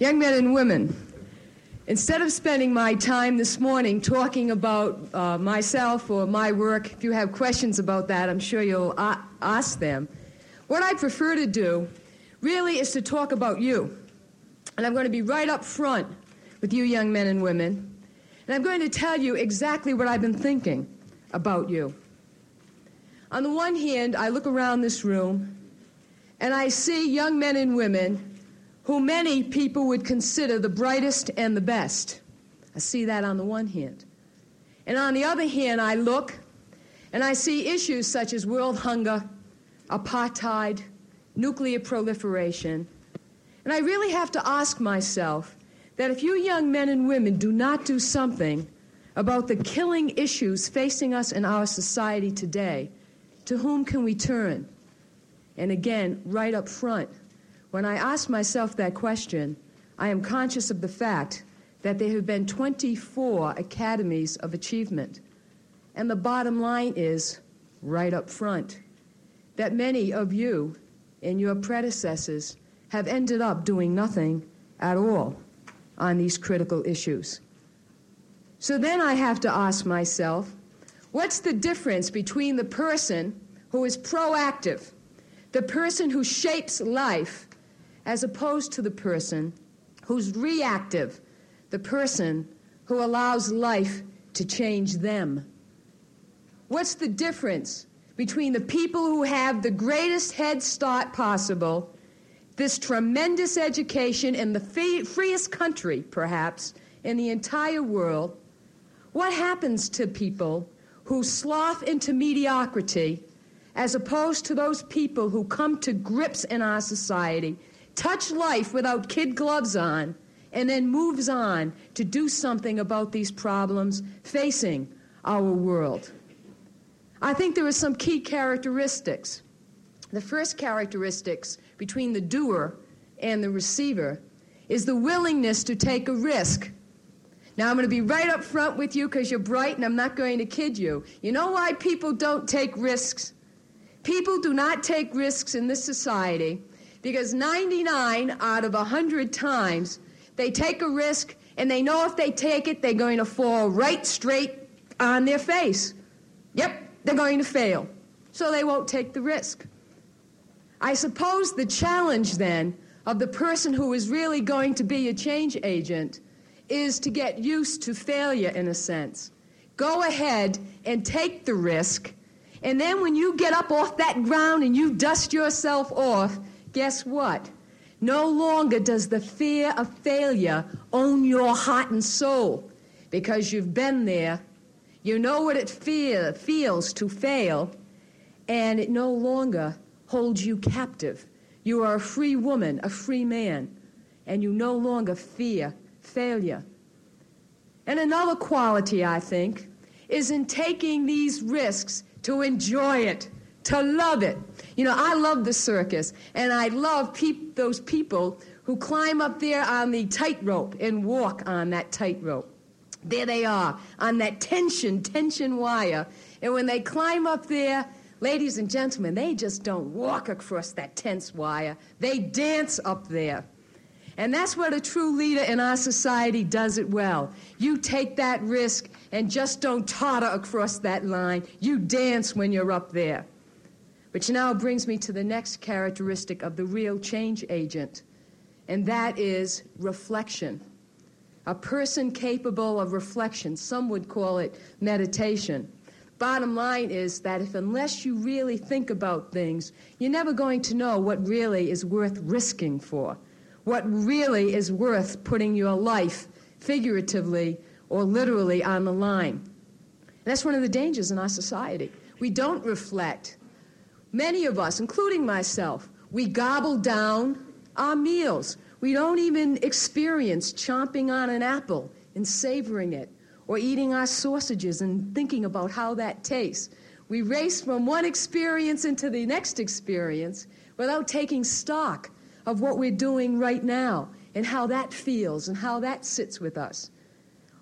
Young men and women, instead of spending my time this morning talking about uh, myself or my work, if you have questions about that, I'm sure you'll a- ask them. What I prefer to do really is to talk about you. And I'm going to be right up front with you, young men and women. And I'm going to tell you exactly what I've been thinking about you. On the one hand, I look around this room and I see young men and women who many people would consider the brightest and the best. I see that on the one hand. And on the other hand, I look and I see issues such as world hunger, apartheid, nuclear proliferation. And I really have to ask myself that if you young men and women do not do something about the killing issues facing us in our society today, to whom can we turn? And again, right up front, when I ask myself that question, I am conscious of the fact that there have been 24 academies of achievement. And the bottom line is, right up front, that many of you and your predecessors have ended up doing nothing at all on these critical issues. So then I have to ask myself, what's the difference between the person who is proactive, the person who shapes life, as opposed to the person who's reactive, the person who allows life to change them. What's the difference between the people who have the greatest head start possible, this tremendous education in the freest country, perhaps, in the entire world? What happens to people who slough into mediocrity as opposed to those people who come to grips in our society touch life without kid gloves on, and then moves on to do something about these problems facing our world. I think there are some key characteristics. The first characteristics between the doer and the receiver is the willingness to take a risk. Now, I'm going to be right up front with you because you're bright and I'm not going to kid you. You know why people don't take risks? People do not take risks in this society because 99 out of 100 times they take a risk and they know if they take it, they're going to fall right straight on their face. Yep, they're going to fail. So they won't take the risk. I suppose the challenge then of the person who is really going to be a change agent is to get used to failure in a sense. Go ahead and take the risk. And then when you get up off that ground and you dust yourself off, guess what? No longer does the fear of failure own your heart and soul because you've been there. You know what it feel, feels to fail, and it no longer holds you captive. You are a free woman, a free man, and you no longer fear failure. And another quality, I think, is in taking these risks to enjoy it to love it. You know, I love the circus, and I love peop- those people who climb up there on the tightrope and walk on that tightrope. There they are, on that tension, tension wire. And when they climb up there, ladies and gentlemen, they just don't walk across that tense wire. They dance up there. And that's what a true leader in our society does it well. You take that risk and just don't totter across that line. You dance when you're up there. Which now brings me to the next characteristic of the real change agent, and that is reflection. A person capable of reflection, some would call it meditation. Bottom line is that if unless you really think about things, you're never going to know what really is worth risking for, what really is worth putting your life figuratively or literally on the line. That's one of the dangers in our society. We don't reflect. Many of us, including myself, we gobble down our meals. We don't even experience chomping on an apple and savoring it, or eating our sausages and thinking about how that tastes. We race from one experience into the next experience without taking stock of what we're doing right now and how that feels and how that sits with us.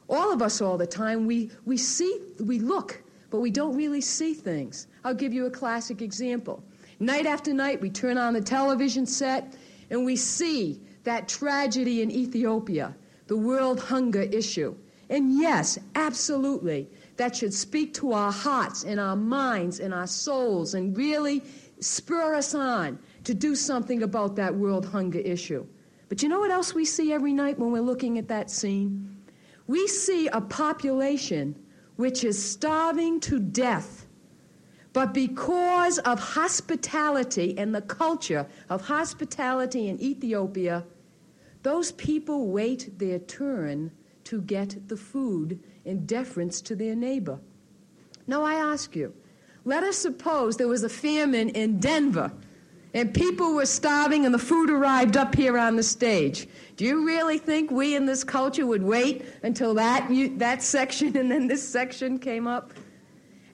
All of us, all the time, we, we see, we look, but we don't really see things. I'll give you a classic example. Night after night, we turn on the television set and we see that tragedy in Ethiopia, the world hunger issue. And yes, absolutely, that should speak to our hearts and our minds and our souls and really spur us on to do something about that world hunger issue. But you know what else we see every night when we're looking at that scene? We see a population which is starving to death. But because of hospitality and the culture of hospitality in Ethiopia, those people wait their turn to get the food in deference to their neighbor. Now, I ask you, let us suppose there was a famine in Denver and people were starving and the food arrived up here on the stage. Do you really think we in this culture would wait until that, that section and then this section came up?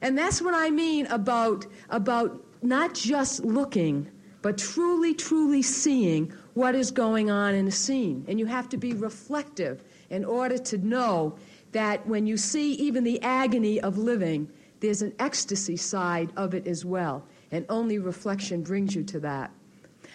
And that's what I mean about, about not just looking, but truly, truly seeing what is going on in a scene. And you have to be reflective in order to know that when you see even the agony of living, there's an ecstasy side of it as well and only reflection brings you to that.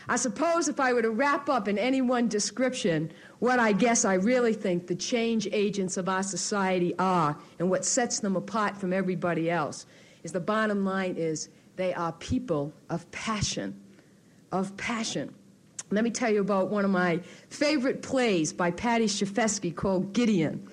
I suppose if I were to wrap up in any one description what I guess I really think the change agents of our society are and what sets them apart from everybody else is the bottom line is they are people of passion, of passion. Let me tell you about one of my favorite plays by Paddy Chayefsky called Gideon.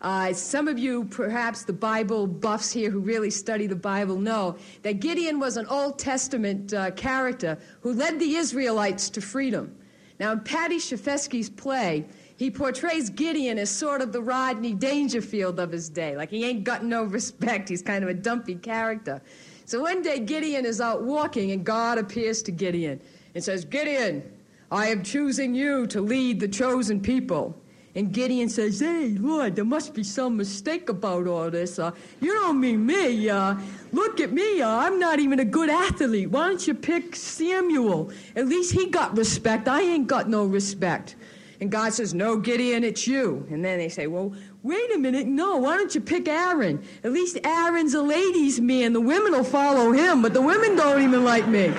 Uh, some of you, perhaps the Bible buffs here who really study the Bible, know that Gideon was an Old Testament uh, character who led the Israelites to freedom. Now, in Paddy Chayefsky's play, he portrays Gideon as sort of the Rodney Dangerfield of his day. Like he ain't got no respect. He's kind of a dumpy character. So one day Gideon is out walking and God appears to Gideon and says, Gideon, I am choosing you to lead the chosen people. And Gideon says, Hey, Lord, there must be some mistake about all this. Uh, you don't mean me. Uh, look at me. Uh, I'm not even a good athlete. Why don't you pick Samuel? At least he got respect. I ain't got no respect. And God says, No, Gideon, it's you. And then they say, Well, wait a minute. No, why don't you pick Aaron? At least Aaron's a ladies' man. The women will follow him, but the women don't even like me.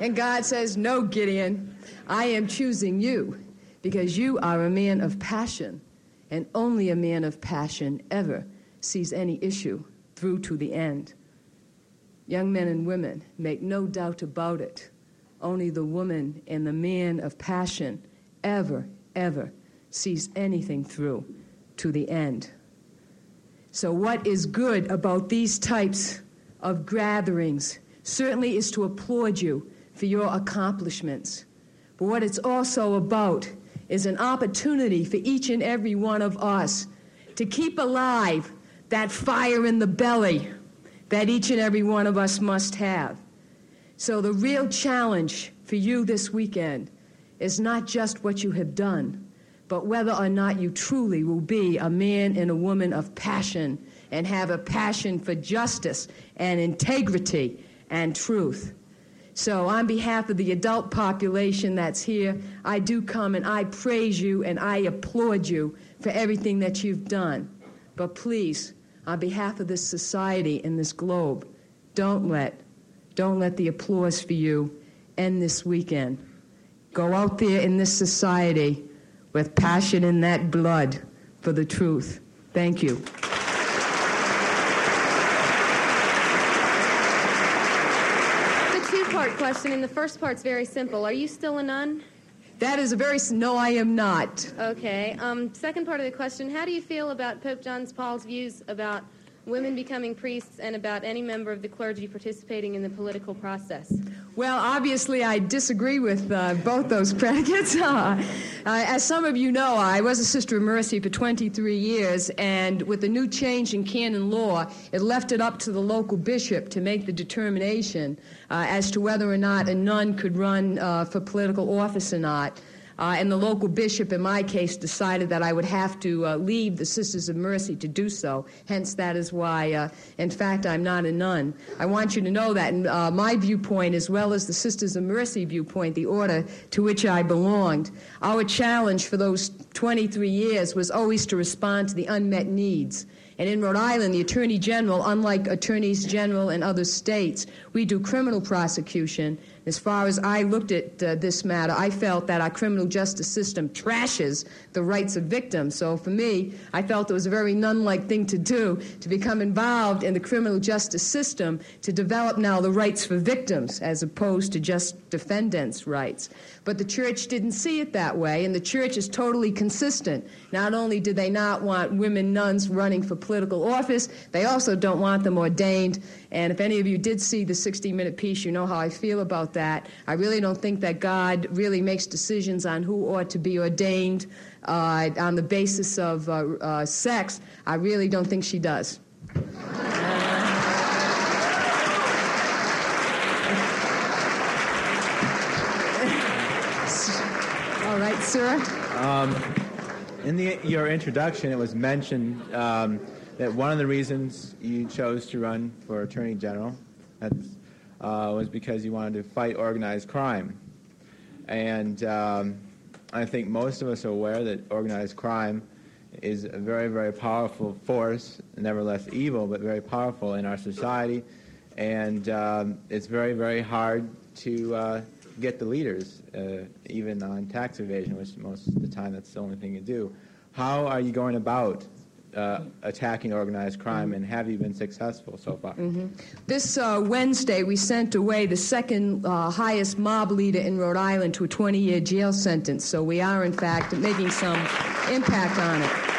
And God says, No, Gideon, I am choosing you because you are a man of passion, and only a man of passion ever sees any issue through to the end. Young men and women, make no doubt about it. Only the woman and the man of passion ever, ever sees anything through to the end. So, what is good about these types of gatherings certainly is to applaud you for your accomplishments. But what it's also about is an opportunity for each and every one of us to keep alive that fire in the belly that each and every one of us must have. So, the real challenge for you this weekend is not just what you have done, but whether or not you truly will be a man and a woman of passion and have a passion for justice and integrity and truth. So, on behalf of the adult population that's here, I do come and I praise you and I applaud you for everything that you've done. But please, on behalf of this society and this globe, don't let, don't let the applause for you end this weekend. Go out there in this society with passion in that blood for the truth. Thank you. Question, and the first part's very simple. Are you still a nun? That is a very no. I am not. Okay. Um, second part of the question: How do you feel about Pope John Paul's views about women becoming priests and about any member of the clergy participating in the political process? Well, obviously, I disagree with uh, both those predicates. Uh, as some of you know, I was a Sister of Mercy for 23 years, and with the new change in canon law, it left it up to the local bishop to make the determination uh, as to whether or not a nun could run uh, for political office or not. Uh, and the local bishop, in my case, decided that I would have to uh, leave the Sisters of Mercy to do so. Hence, that is why, uh, in fact, I'm not a nun. I want you to know that in uh, my viewpoint, as well as the Sisters of Mercy viewpoint, the order to which I belonged, our challenge for those 23 years was always to respond to the unmet needs. And in Rhode Island, the Attorney General, unlike attorneys general in other states, we do criminal prosecution, As far as I looked at uh, this matter, I felt that our criminal justice system trashes the rights of victims. So for me, I felt it was a very nun-like thing to do to become involved in the criminal justice system to develop now the rights for victims as opposed to just defendants' rights. But the church didn't see it that way, and the church is totally consistent. Not only do they not want women nuns running for political office, they also don't want them ordained. And if any of you did see the 60 minute piece, you know how I feel about that. I really don't think that God really makes decisions on who ought to be ordained uh, on the basis of uh, uh, sex. I really don't think she does. All right, sir. Um, in the, your introduction, it was mentioned um, that one of the reasons you chose to run for Attorney General uh, was because he wanted to fight organized crime. And um, I think most of us are aware that organized crime is a very, very powerful force, nevertheless evil, but very powerful in our society. And um, it's very, very hard to uh, get the leaders, uh, even on tax evasion, which most of the time that's the only thing you do. How are you going about uh, attacking organized crime, and have you been successful so far? Mm-hmm. This uh, Wednesday, we sent away the second uh, highest mob leader in Rhode Island to a 20 year jail sentence, so we are, in fact, making some impact on it.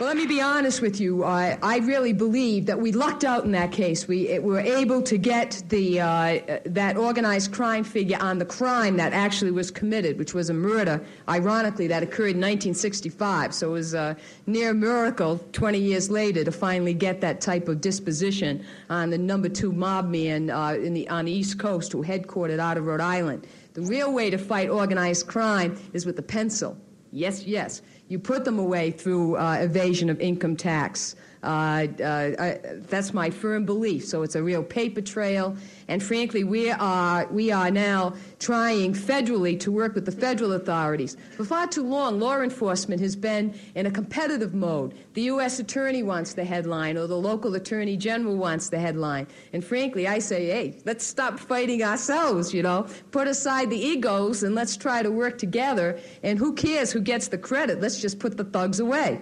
But let me be honest with you. I, I really believe that we lucked out in that case. We it, were able to get the, uh, that organized crime figure on the crime that actually was committed, which was a murder, ironically, that occurred in 1965. So it was a near miracle 20 years later to finally get that type of disposition on the number two mob man uh, in the, on the East Coast who headquartered out of Rhode Island. The real way to fight organized crime is with a pencil. Yes, yes. You put them away through uh, evasion of income tax. Uh, uh, I, that's my firm belief. So it's a real paper trail. And frankly, we are, we are now trying federally to work with the federal authorities. For far too long, law enforcement has been in a competitive mode. The U.S. attorney wants the headline, or the local attorney general wants the headline. And frankly, I say, hey, let's stop fighting ourselves, you know. Put aside the egos and let's try to work together. And who cares who gets the credit? Let's just put the thugs away.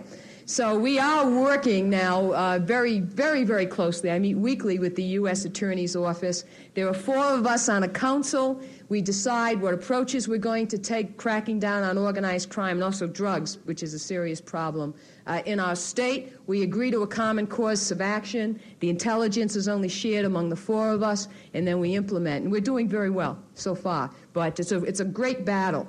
So we are working now uh, very, very, very closely. I meet weekly with the U.S. Attorney's Office. There are four of us on a council. We decide what approaches we're going to take cracking down on organized crime and also drugs, which is a serious problem. Uh, in our state, we agree to a common course of action. The intelligence is only shared among the four of us, and then we implement. And we're doing very well so far. But it's a, it's a great battle.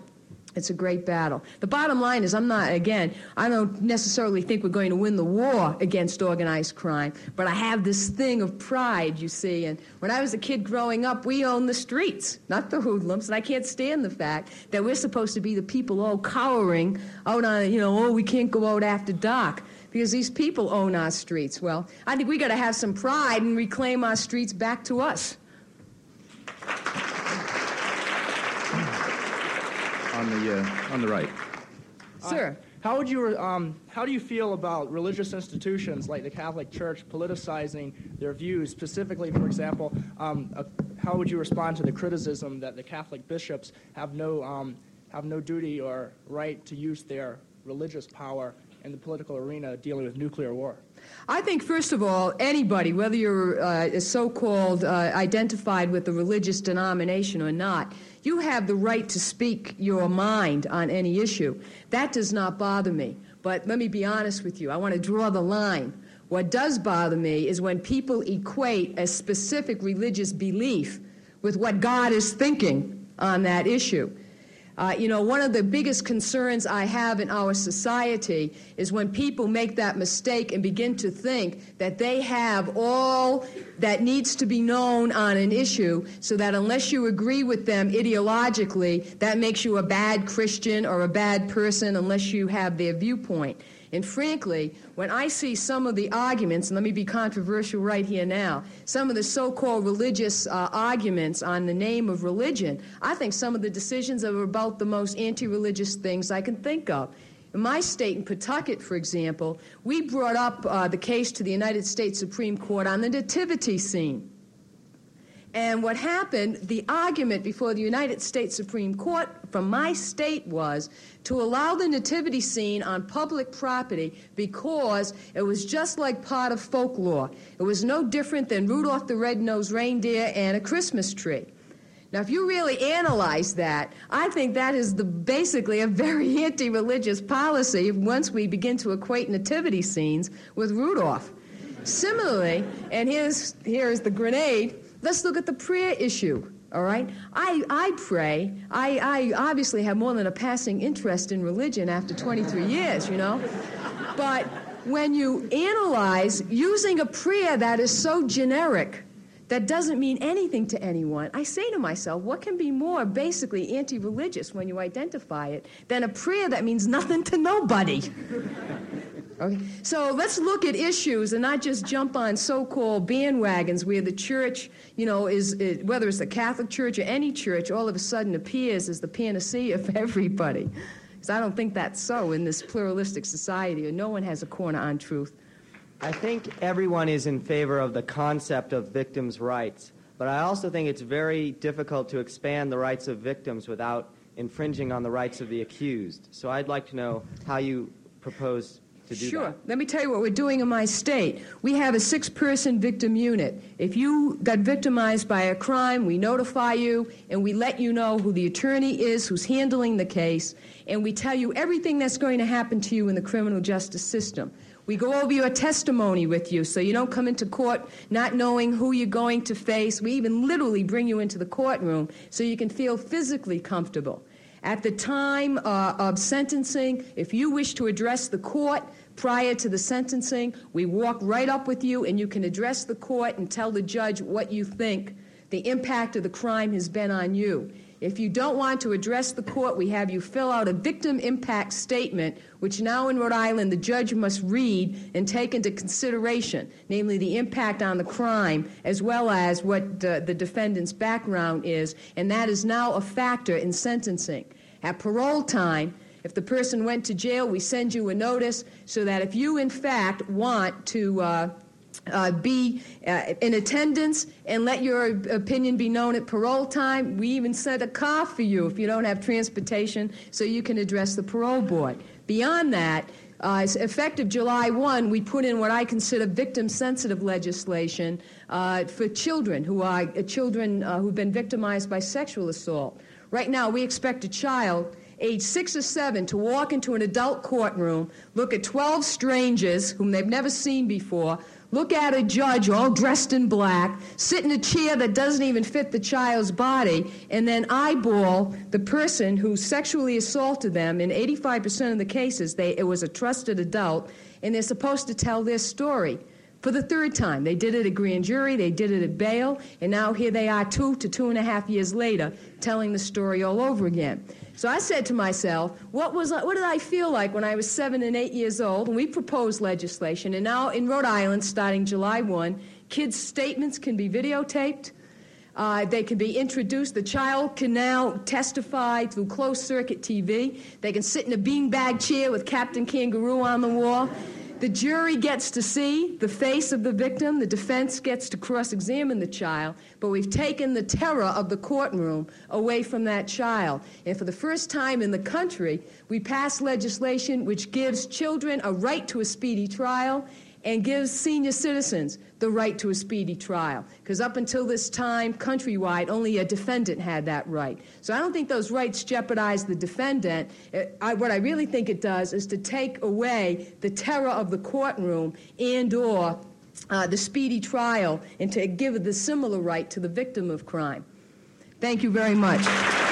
It's a great battle. The bottom line is, I'm not, again, I don't necessarily think we're going to win the war against organized crime, but I have this thing of pride, you see. And when I was a kid growing up, we owned the streets, not the hoodlums, and I can't stand the fact that we're supposed to be the people all cowering out on, you know, oh, we can't go out after dark because these people own our streets. Well, I think we got to have some pride and reclaim our streets back to us. On the uh, on the right. Sir. Uh, how would you um, how do you feel about religious institutions like the Catholic Church politicizing their views? Specifically, for example, um, uh, how would you respond to the criticism that the Catholic bishops have no um, have no duty or right to use their religious power in the political arena dealing with nuclear war? I think, first of all, anybody, whether you're uh, so called uh, identified with a religious denomination or not, you have the right to speak your mind on any issue. That does not bother me. But let me be honest with you. I want to draw the line. What does bother me is when people equate a specific religious belief with what God is thinking on that issue. Uh, you know, one of the biggest concerns I have in our society is when people make that mistake and begin to think that they have all that needs to be known on an issue, so that unless you agree with them ideologically, that makes you a bad Christian or a bad person unless you have their viewpoint. And frankly, when I see some of the arguments, and let me be controversial right here now, some of the so called religious uh, arguments on the name of religion, I think some of the decisions are about the most anti religious things I can think of. In my state, in Pawtucket, for example, we brought up uh, the case to the United States Supreme Court on the nativity scene. And what happened, the argument before the United States Supreme Court from my state was to allow the nativity scene on public property because it was just like part of folklore. It was no different than Rudolph the Red-Nosed Reindeer and a Christmas tree. Now, if you really analyze that, I think that is the, basically a very anti-religious policy once we begin to equate nativity scenes with Rudolph. Similarly, and here's, here's the grenade, let's look at the prayer issue. All right? I, I pray. I, I obviously have more than a passing interest in religion after 23 years, you know? But when you analyze using a prayer that is so generic, that doesn't mean anything to anyone, I say to myself, what can be more basically anti religious when you identify it than a prayer that means nothing to nobody? Okay, so let's look at issues and not just jump on so-called bandwagons where the church, you know, is, is whether it's the Catholic Church or any church, all of a sudden appears as the panacea for everybody. Because I don't think that's so in this pluralistic society, or no one has a corner on truth. I think everyone is in favor of the concept of victims' rights, but I also think it's very difficult to expand the rights of victims without infringing on the rights of the accused. So I'd like to know how you propose to do Sure. that. Let me tell you what we're doing in my state. We have a six person victim unit. If you got victimized by a crime, we notify you and we let you know who the attorney is who's handling the case, and we tell you everything that's going to happen to you in the criminal justice system. We go over your testimony with you so you don't come into court not knowing who you're going to face. We even literally bring you into the courtroom so you can feel physically comfortable. At the time uh, of sentencing, if you wish to address the court prior to the sentencing, we walk right up with you and you can address the court and tell the judge what you think the impact of the crime has been on you. If you don't want to address the court, we have you fill out a victim impact statement, which now in Rhode Island the judge must read and take into consideration, namely the impact on the crime as well as what uh, the defendant's background is, and that is now a factor in sentencing. At parole time, if the person went to jail, we send you a notice so that if you, in fact, want to uh, uh, be uh, in attendance and let your opinion be known at parole time, we even send a car for you if you don't have transportation so you can address the parole board. Beyond that, uh, effective July 1, we put in what I consider victim sensitive legislation uh, for children who are uh, children uh, who've been victimized by sexual assault. Right now, we expect a child age six or seven to walk into an adult courtroom, look at 12 strangers whom they've never seen before, look at a judge all dressed in black, sit in a chair that doesn't even fit the child's body, and then eyeball the person who sexually assaulted them. In 85% of the cases, they, it was a trusted adult, and they're supposed to tell their story. For the third time, they did it at grand jury, they did it at bail, and now here they are two to two and a half years later telling the story all over again. So I said to myself, what, was, what did I feel like when I was seven and eight years old? And we proposed legislation. And now in Rhode Island, starting July 1, kids' statements can be videotaped. Uh, they can be introduced. The child can now testify through closed circuit TV. They can sit in a beanbag chair with Captain Kangaroo on the wall. The jury gets to see the face of the victim. The defense gets to cross examine the child. But we've taken the terror of the courtroom away from that child. And for the first time in the country, we passed legislation which gives children a right to a speedy trial and gives senior citizens the right to a speedy trial. Because up until this time, countrywide, only a defendant had that right. So I don't think those rights jeopardize the defendant. It, I, what I really think it does is to take away the terror of the courtroom and or uh, the speedy trial and to give the similar right to the victim of crime. Thank you very much.